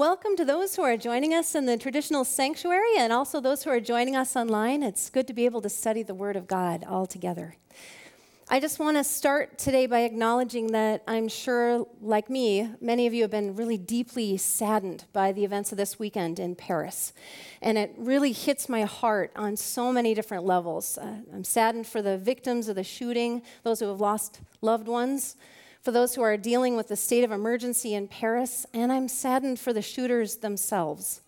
Welcome to those who are joining us in the traditional sanctuary and also those who are joining us online. It's good to be able to study the Word of God all together. I just want to start today by acknowledging that I'm sure, like me, many of you have been really deeply saddened by the events of this weekend in Paris. And it really hits my heart on so many different levels. Uh, I'm saddened for the victims of the shooting, those who have lost loved ones, for those who are dealing with the state of emergency in Paris, and I'm saddened for the shooters themselves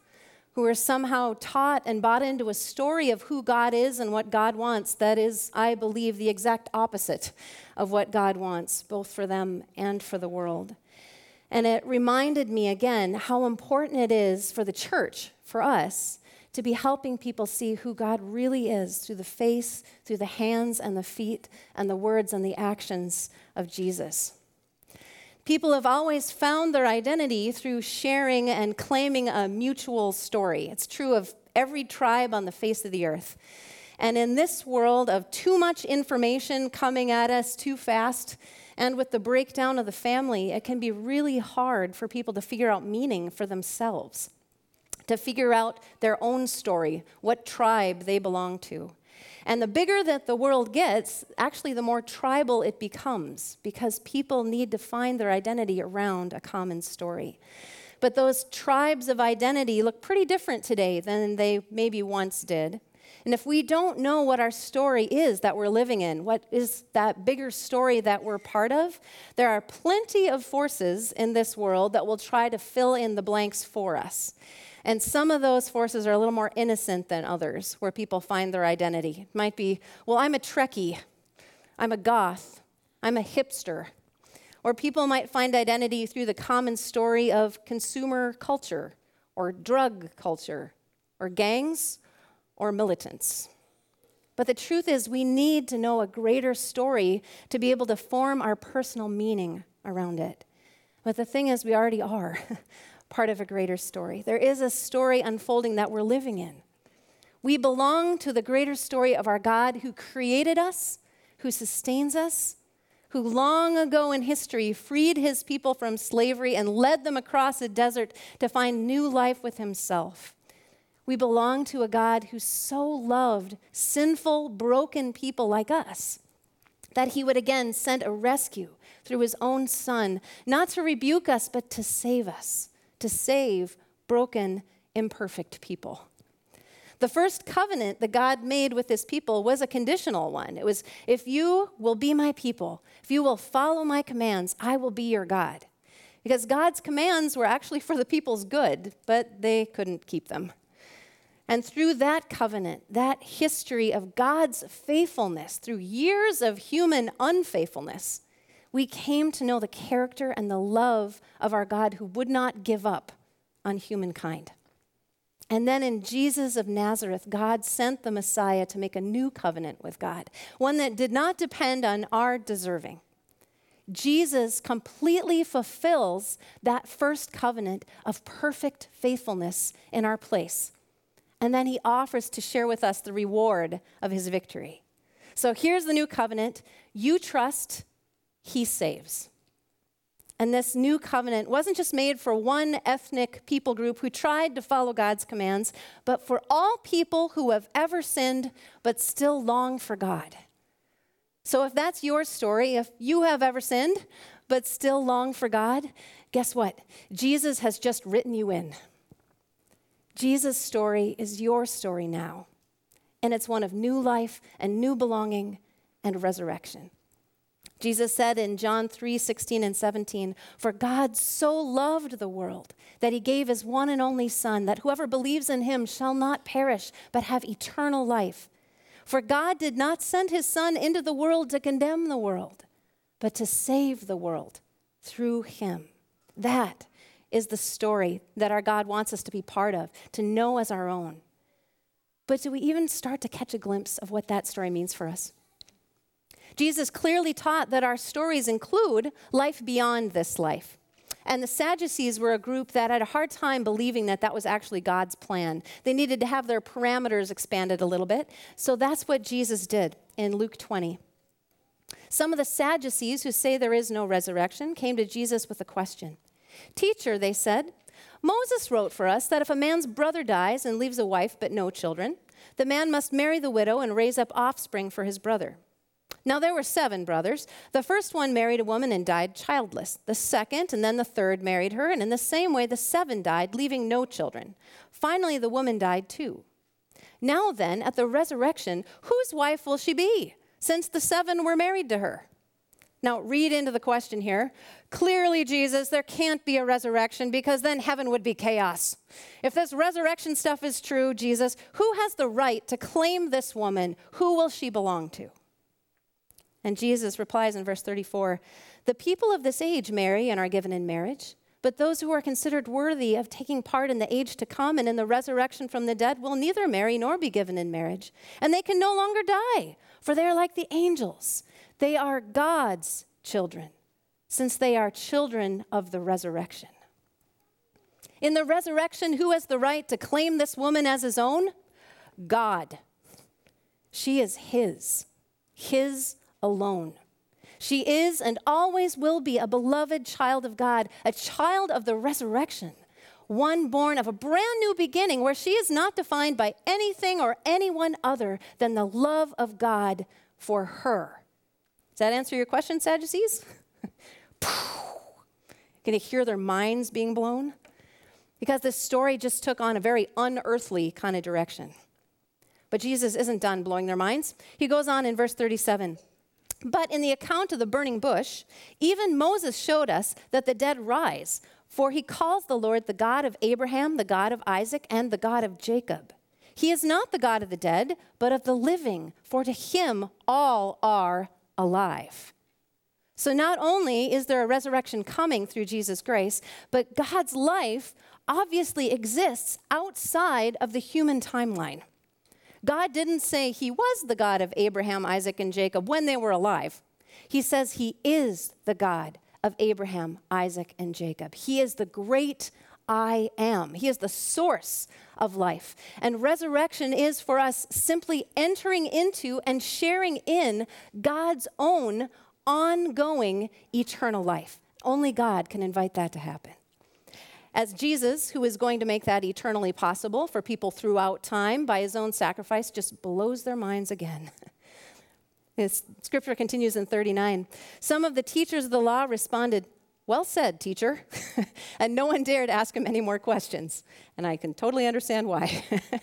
who are somehow taught and bought into a story of who God is and what God wants that is, I believe, the exact opposite of what God wants, both for them and for the world. And it reminded me again how important it is for the church, for us, to be helping people see who God really is through the face, through the hands and the feet, and the words and the actions of Jesus. People have always found their identity through sharing and claiming a mutual story. It's true of every tribe on the face of the earth. And in this world of too much information coming at us too fast, and with the breakdown of the family, it can be really hard for people to figure out meaning for themselves, to figure out their own story, what tribe they belong to. And the bigger that the world gets, actually, the more tribal it becomes because people need to find their identity around a common story. But those tribes of identity look pretty different today than they maybe once did. And if we don't know what our story is that we're living in, what is that bigger story that we're part of, there are plenty of forces in this world that will try to fill in the blanks for us. And some of those forces are a little more innocent than others, where people find their identity. It might be, well, I'm a Trekkie, I'm a goth, I'm a hipster. Or people might find identity through the common story of consumer culture, or drug culture, or gangs, or militants. But the truth is, we need to know a greater story to be able to form our personal meaning around it. But the thing is, we already are. part of a greater story. There is a story unfolding that we're living in. We belong to the greater story of our God who created us, who sustains us, who long ago in history freed his people from slavery and led them across a desert to find new life with himself. We belong to a God who so loved sinful, broken people like us that he would again send a rescue through his own son, not to rebuke us, but to save us to save broken, imperfect people. The first covenant that God made with his people was a conditional one. It was, if you will be my people, if you will follow my commands, I will be your God. Because God's commands were actually for the people's good, but they couldn't keep them. And through that covenant, that history of God's faithfulness, through years of human unfaithfulness, we came to know the character and the love of our God who would not give up on humankind. And then in Jesus of Nazareth, God sent the Messiah to make a new covenant with God, one that did not depend on our deserving. Jesus completely fulfills that first covenant of perfect faithfulness in our place. And then he offers to share with us the reward of his victory. So here's the new covenant. You trust he saves. And this new covenant wasn't just made for one ethnic people group who tried to follow God's commands, but for all people who have ever sinned but still long for God. So if that's your story, if you have ever sinned but still long for God, guess what? Jesus has just written you in. Jesus' story is your story now, and it's one of new life and new belonging and resurrection. Jesus said in John 3 16 and 17, For God so loved the world that he gave his one and only Son, that whoever believes in him shall not perish, but have eternal life. For God did not send his Son into the world to condemn the world, but to save the world through him. That is the story that our God wants us to be part of, to know as our own. But do we even start to catch a glimpse of what that story means for us? Jesus clearly taught that our stories include life beyond this life. And the Sadducees were a group that had a hard time believing that that was actually God's plan. They needed to have their parameters expanded a little bit. So that's what Jesus did in Luke 20. Some of the Sadducees who say there is no resurrection came to Jesus with a question. Teacher, they said, Moses wrote for us that if a man's brother dies and leaves a wife but no children, the man must marry the widow and raise up offspring for his brother. Now there were seven brothers. The first one married a woman and died childless. The second and then the third married her, and in the same way the seven died, leaving no children. Finally, the woman died too. Now then, at the resurrection, whose wife will she be, since the seven were married to her? Now, read into the question here. Clearly, Jesus, there can't be a resurrection because then heaven would be chaos. If this resurrection stuff is true, Jesus, who has the right to claim this woman? Who will she belong to? And Jesus replies in verse 34 The people of this age marry and are given in marriage, but those who are considered worthy of taking part in the age to come and in the resurrection from the dead will neither marry nor be given in marriage. And they can no longer die, for they are like the angels. They are God's children, since they are children of the resurrection. In the resurrection, who has the right to claim this woman as his own? God. She is his, his alone. She is and always will be a beloved child of God, a child of the resurrection, one born of a brand new beginning where she is not defined by anything or anyone other than the love of God for her. Does that answer your question, Sadducees? Can you hear their minds being blown? Because this story just took on a very unearthly kind of direction. But Jesus isn't done blowing their minds. He goes on in verse 37. But in the account of the burning bush, even Moses showed us that the dead rise, for he calls the Lord the God of Abraham, the God of Isaac, and the God of Jacob. He is not the God of the dead, but of the living, for to him all are alive. So not only is there a resurrection coming through Jesus' grace, but God's life obviously exists outside of the human timeline. God didn't say he was the God of Abraham, Isaac, and Jacob when they were alive. He says he is the God of Abraham, Isaac, and Jacob. He is the great I am. He is the source of life. And resurrection is for us simply entering into and sharing in God's own ongoing eternal life. Only God can invite that to happen as Jesus, who is going to make that eternally possible for people throughout time by his own sacrifice, just blows their minds again. His scripture continues in 39. Some of the teachers of the law responded, Well said, teacher. and no one dared ask him any more questions. And I can totally understand why.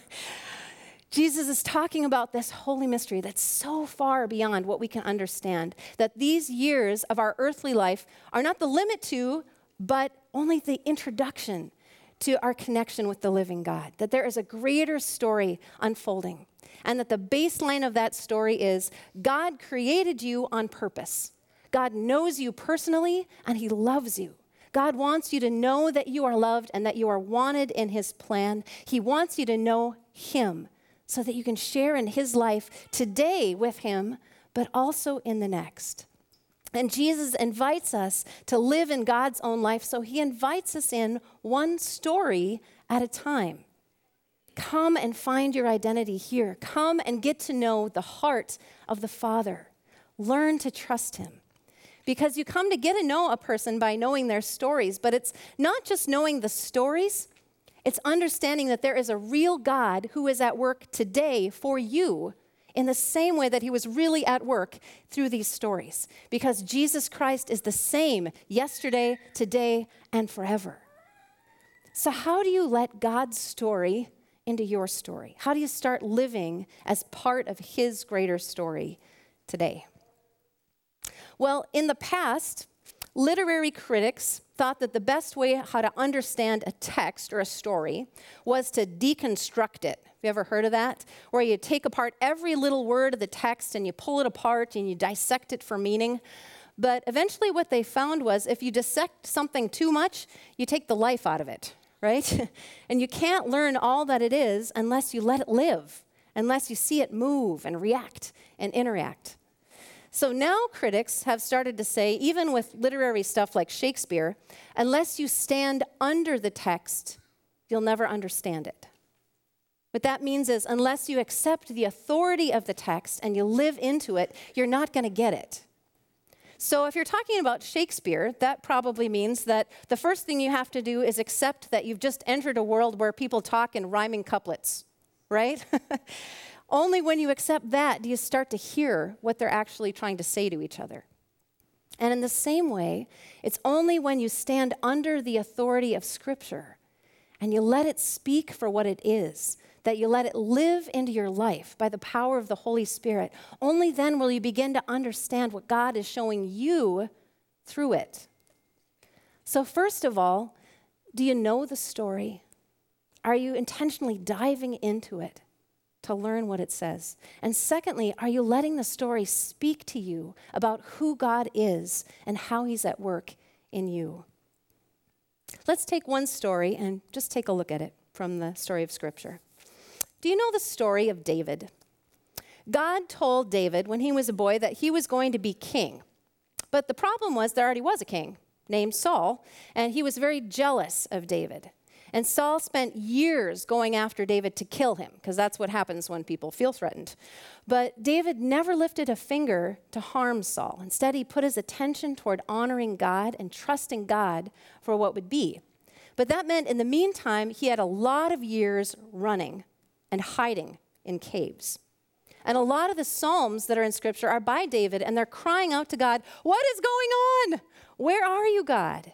Jesus is talking about this holy mystery that's so far beyond what we can understand. That these years of our earthly life are not the limit to, but only the introduction to our connection with the living God, that there is a greater story unfolding, and that the baseline of that story is God created you on purpose. God knows you personally, and He loves you. God wants you to know that you are loved and that you are wanted in His plan. He wants you to know Him so that you can share in His life today with Him, but also in the next. And Jesus invites us to live in God's own life, so he invites us in one story at a time. Come and find your identity here. Come and get to know the heart of the Father. Learn to trust him. Because you come to get to know a person by knowing their stories, but it's not just knowing the stories, it's understanding that there is a real God who is at work today for you in the same way that he was really at work through these stories, because Jesus Christ is the same yesterday, today, and forever. So, how do you let God's story into your story? How do you start living as part of his greater story today? Well, in the past, literary critics thought that the best way how to understand a text or a story was to deconstruct it. Have you ever heard of that? Where you take apart every little word of the text and you pull it apart and you dissect it for meaning. But eventually, what they found was if you dissect something too much, you take the life out of it, right? and you can't learn all that it is unless you let it live, unless you see it move and react and interact. So now critics have started to say, even with literary stuff like Shakespeare, unless you stand under the text, you'll never understand it. What that means is, unless you accept the authority of the text and you live into it, you're not going to get it. So, if you're talking about Shakespeare, that probably means that the first thing you have to do is accept that you've just entered a world where people talk in rhyming couplets, right? Only when you accept that do you start to hear what they're actually trying to say to each other. And in the same way, it's only when you stand under the authority of Scripture and you let it speak for what it is, that you let it live into your life by the power of the Holy Spirit, only then will you begin to understand what God is showing you through it. So, first of all, do you know the story? Are you intentionally diving into it? To learn what it says? And secondly, are you letting the story speak to you about who God is and how He's at work in you? Let's take one story and just take a look at it from the story of Scripture. Do you know the story of David? God told David when he was a boy that he was going to be king. But the problem was there already was a king named Saul, and he was very jealous of David. And Saul spent years going after David to kill him, because that's what happens when people feel threatened. But David never lifted a finger to harm Saul. Instead, he put his attention toward honoring God and trusting God for what would be. But that meant in the meantime, he had a lot of years running and hiding in caves. And a lot of the Psalms that are in Scripture are by David, and they're crying out to God, What is going on? Where are you, God?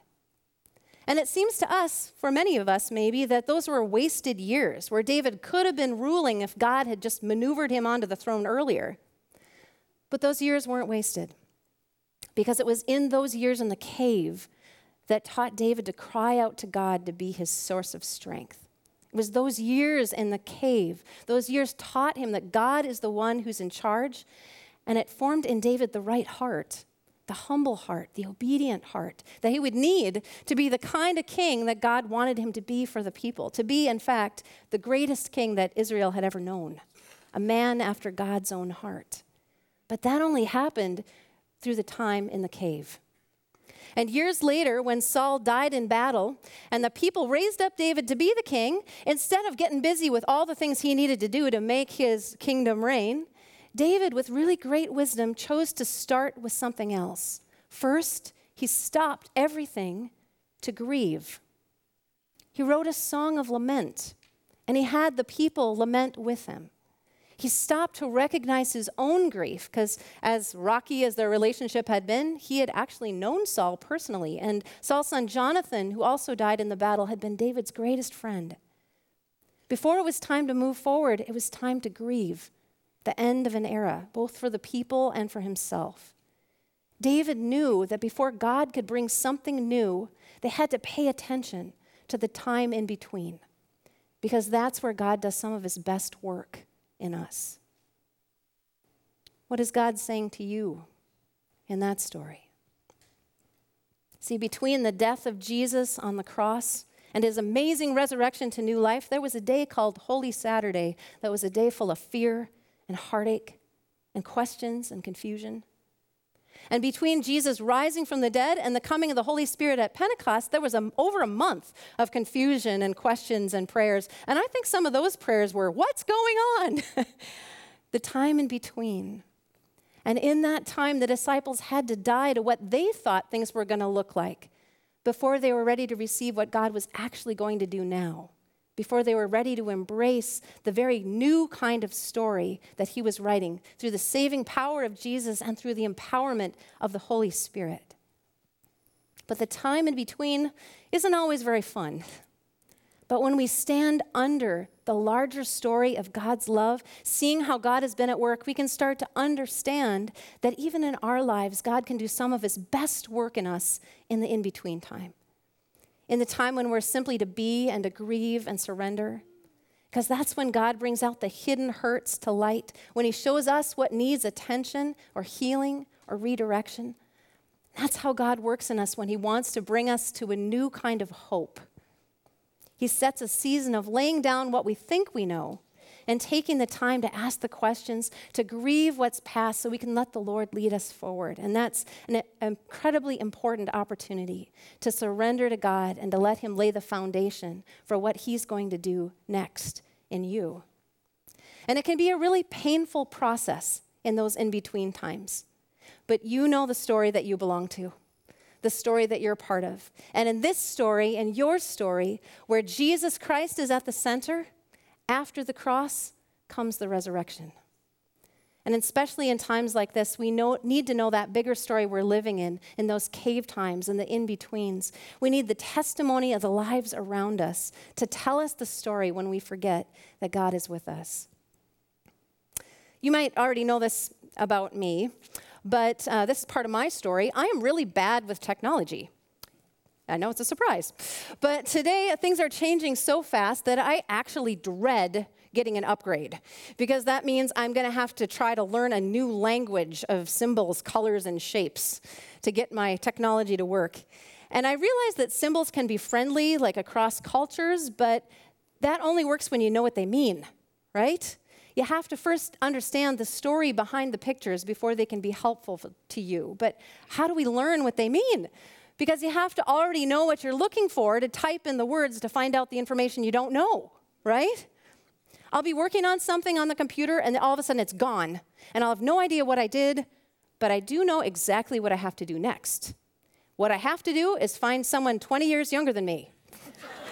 And it seems to us, for many of us maybe, that those were wasted years where David could have been ruling if God had just maneuvered him onto the throne earlier. But those years weren't wasted because it was in those years in the cave that taught David to cry out to God to be his source of strength. It was those years in the cave, those years taught him that God is the one who's in charge, and it formed in David the right heart the humble heart, the obedient heart that he would need to be the kind of king that God wanted him to be for the people, to be, in fact, the greatest king that Israel had ever known, a man after God's own heart. But that only happened through the time in the cave. And years later, when Saul died in battle and the people raised up David to be the king, instead of getting busy with all the things he needed to do to make his kingdom reign, David, with really great wisdom, chose to start with something else. First, he stopped everything to grieve. He wrote a song of lament, and he had the people lament with him. He stopped to recognize his own grief because, as rocky as their relationship had been, he had actually known Saul personally. And Saul's son Jonathan, who also died in the battle, had been David's greatest friend. Before it was time to move forward, it was time to grieve the end of an era, both for the people and for himself. David knew that before God could bring something new, they had to pay attention to the time in between, because that's where God does some of his best work in us. What is God saying to you in that story? See, between the death of Jesus on the cross and his amazing resurrection to new life, there was a day called Holy Saturday that was a day full of fear and heartache and questions and confusion. And between Jesus rising from the dead and the coming of the Holy Spirit at Pentecost, there was a, over a month of confusion and questions and prayers. And I think some of those prayers were, What's going on? the time in between. And in that time, the disciples had to die to what they thought things were going to look like before they were ready to receive what God was actually going to do now before they were ready to embrace the very new kind of story that he was writing through the saving power of Jesus and through the empowerment of the Holy Spirit. But the time in between isn't always very fun. But when we stand under the larger story of God's love, seeing how God has been at work, we can start to understand that even in our lives, God can do some of his best work in us in the in between time in the time when we're simply to be and to grieve and surrender. Because that's when God brings out the hidden hurts to light, when He shows us what needs attention or healing or redirection. That's how God works in us when He wants to bring us to a new kind of hope. He sets a season of laying down what we think we know and taking the time to ask the questions, to grieve what's past so we can let the Lord lead us forward. And that's an incredibly important opportunity to surrender to God and to let Him lay the foundation for what He's going to do next in you. And it can be a really painful process in those in between times. but you know the story that you belong to, the story that you're part of. And in this story, in your story, where Jesus Christ is at the center, after the cross comes the resurrection. And especially in times like this, we know, need to know that bigger story we're living in, in those cave times and the in betweens. We need the testimony of the lives around us to tell us the story when we forget that God is with us. You might already know this about me, but uh, this is part of my story. I am really bad with technology. I know it's a surprise. But today, things are changing so fast that I actually dread getting an upgrade because that means I'm going to have to try to learn a new language of symbols, colors, and shapes to get my technology to work. And I realize that symbols can be friendly, like across cultures, but that only works when you know what they mean, right? You have to first understand the story behind the pictures before they can be helpful to you. But how do we learn what they mean? Because you have to already know what you're looking for to type in the words to find out the information you don't know, right? I'll be working on something on the computer and all of a sudden it's gone. And I'll have no idea what I did, but I do know exactly what I have to do next. What I have to do is find someone 20 years younger than me.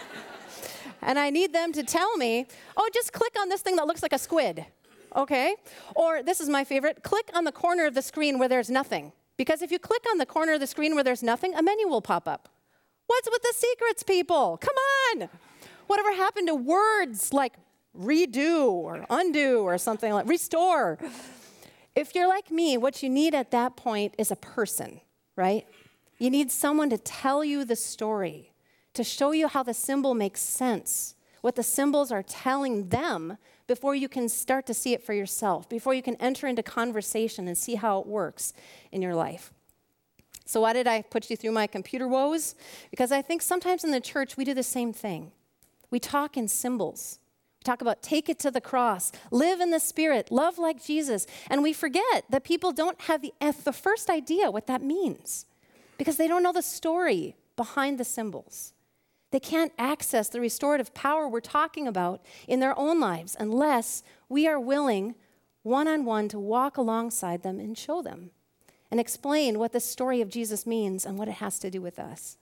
and I need them to tell me, oh, just click on this thing that looks like a squid, okay? Or this is my favorite click on the corner of the screen where there's nothing. Because if you click on the corner of the screen where there's nothing, a menu will pop up. What's with the secrets, people? Come on! Whatever happened to words like redo or undo or something like restore. If you're like me, what you need at that point is a person, right? You need someone to tell you the story, to show you how the symbol makes sense, what the symbols are telling them before you can start to see it for yourself, before you can enter into conversation and see how it works in your life. So, why did I put you through my computer woes? Because I think sometimes in the church we do the same thing. We talk in symbols We talk about take it to the cross, live in the Spirit, love like Jesus. And we forget that people don't have the, the first idea what that means because they don't know the story behind the symbols. They can't access the restorative power we're talking about in their own lives unless we are willing one on one to walk alongside them and show them and explain what the story of Jesus means and what it has to do with us.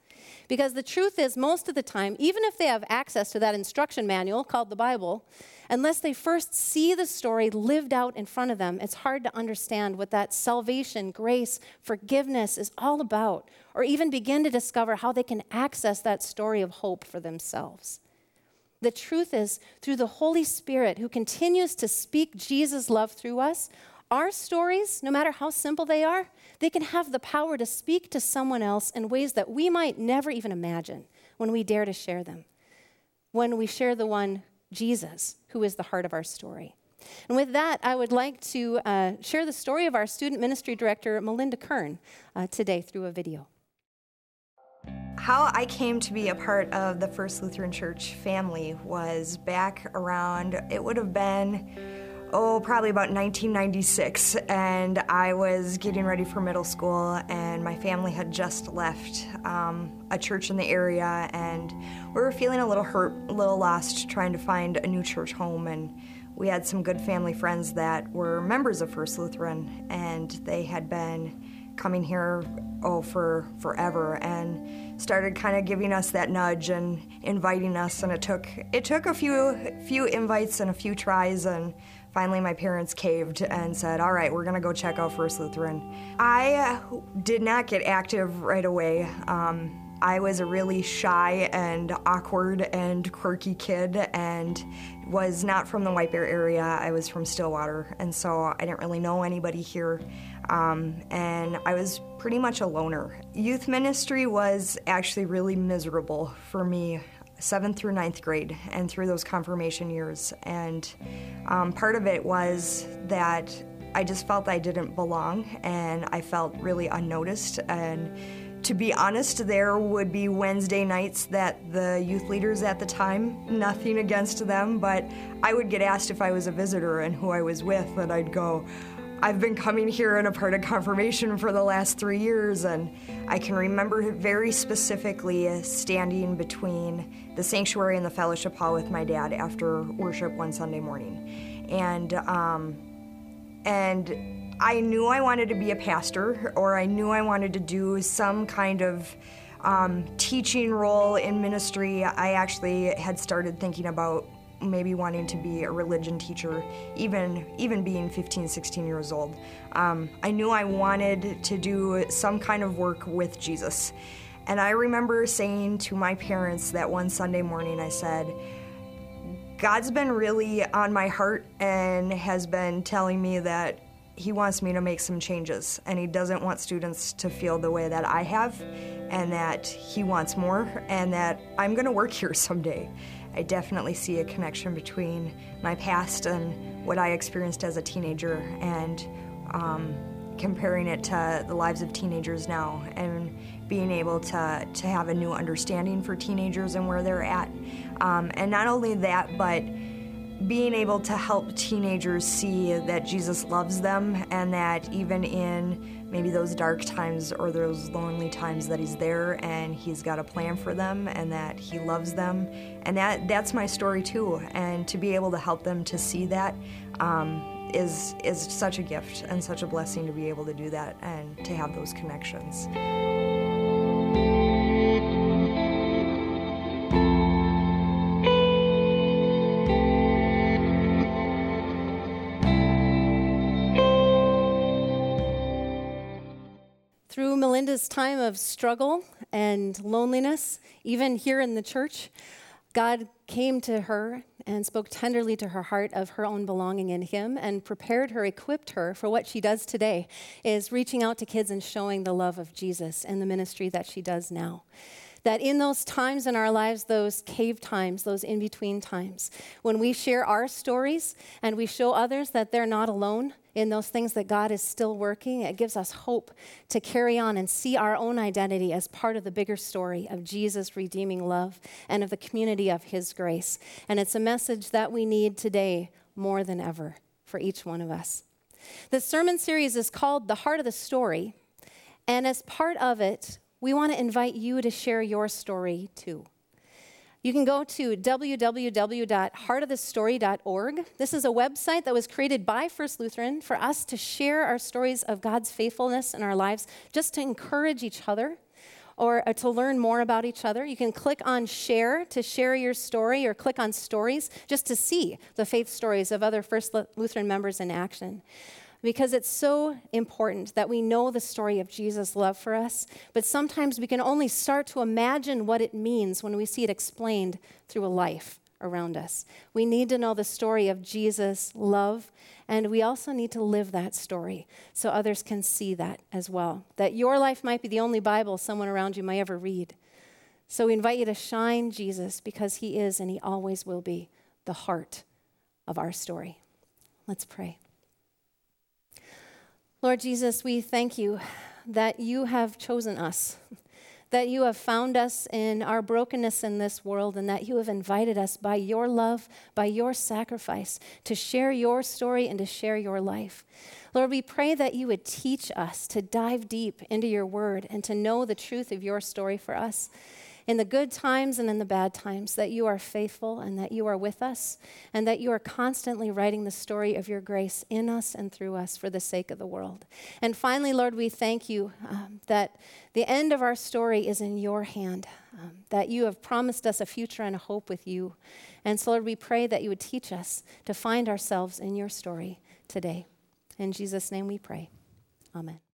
Because the truth is, most of the time, even if they have access to that instruction manual called the Bible, unless they first see the story lived out in front of them, it's hard to understand what that salvation, grace, forgiveness is all about, or even begin to discover how they can access that story of hope for themselves. The truth is, through the Holy Spirit who continues to speak Jesus' love through us, our stories, no matter how simple they are, they can have the power to speak to someone else in ways that we might never even imagine when we dare to share them. When we share the one, Jesus, who is the heart of our story. And with that, I would like to uh, share the story of our student ministry director, Melinda Kern, uh, today through a video. How I came to be a part of the First Lutheran Church family was back around, it would have been oh, probably about 1996, and I was getting ready for middle school, and my family had just left um, a church in the area, and we were feeling a little hurt, a little lost, trying to find a new church home, and we had some good family friends that were members of First Lutheran, and they had been coming here oh for forever and started kind of giving us that nudge and inviting us and it took it took a few few invites and a few tries and finally my parents caved and said, All right, we're going to go check out First Lutheran. I uh, did not get active right away. Um, I was a really shy and awkward and quirky kid and was not from the White Bear area. I was from Stillwater, and so I didn't really know anybody here. Um, and I was pretty much a loner. Youth ministry was actually really miserable for me seventh through ninth grade and through those confirmation years. And um, part of it was that I just felt I didn't belong and I felt really unnoticed. And to be honest, there would be Wednesday nights that the youth leaders at the time, nothing against them, but I would get asked if I was a visitor and who I was with, and I'd go, I've been coming here and a part of confirmation for the last three years, and I can remember very specifically standing between the sanctuary and the fellowship hall with my dad after worship one Sunday morning, and um, and I knew I wanted to be a pastor, or I knew I wanted to do some kind of um, teaching role in ministry. I actually had started thinking about maybe wanting to be a religion teacher, even even being 15, 16 years old. Um, I knew I wanted to do some kind of work with Jesus. And I remember saying to my parents that one Sunday morning, I said, God's been really on my heart and has been telling me that He wants me to make some changes. And He doesn't want students to feel the way that I have, and that He wants more, and that I'm going to work here someday. I definitely see a connection between my past and what I experienced as a teenager and um, comparing it to the lives of teenagers now and being able to, to have a new understanding for teenagers and where they're at. Um, and not only that, but being able to help teenagers see that Jesus loves them and that even in maybe those dark times or those lonely times that he's there and he's got a plan for them and that he loves them and that that's my story too and to be able to help them to see that um, is is such a gift and such a blessing to be able to do that and to have those connections. Melinda's time of struggle and loneliness, even here in the church, God came to her and spoke tenderly to her heart of her own belonging in him and prepared her, equipped her for what she does today is reaching out to kids and showing the love of Jesus and the ministry that she does now. That in those times in our lives, those cave times, those in between times, when we share our stories and we show others that they're not alone, in those things that God is still working, it gives us hope to carry on and see our own identity as part of the bigger story of Jesus' redeeming love and of the community of His grace. And it's a message that we need today more than ever for each one of us. The sermon series is called The Heart of the Story. And as part of it, we want to invite you to share your story too. You can go to www.heartofthestory.org. This is a website that was created by First Lutheran for us to share our stories of God's faithfulness in our lives, just to encourage each other or uh, to learn more about each other. You can click on share to share your story or click on stories just to see the faith stories of other First Lutheran members in action because it's so important that we know the story of Jesus' love for us, but sometimes we can only start to imagine what it means when we see it explained through a life around us. We need to know the story of Jesus' love, and we also need to live that story so others can see that as well. That your life might be the only Bible someone around you might ever read. So we invite you to shine Jesus because he is and he always will be the heart of our story. Let's pray. Lord Jesus, we thank you that you have chosen us, that you have found us in our brokenness in this world, and that you have invited us by your love, by your sacrifice, to share your story and to share your life. Lord, we pray that you would teach us to dive deep into your word and to know the truth of your story for us in the good times and in the bad times, that you are faithful and that you are with us, and that you are constantly writing the story of your grace in us and through us for the sake of the world. And finally, Lord, we thank you um, that the end of our story is in your hand, um, that you have promised us a future and a hope with you. And so, Lord, we pray that you would teach us to find ourselves in your story today. In Jesus' name we pray. Amen.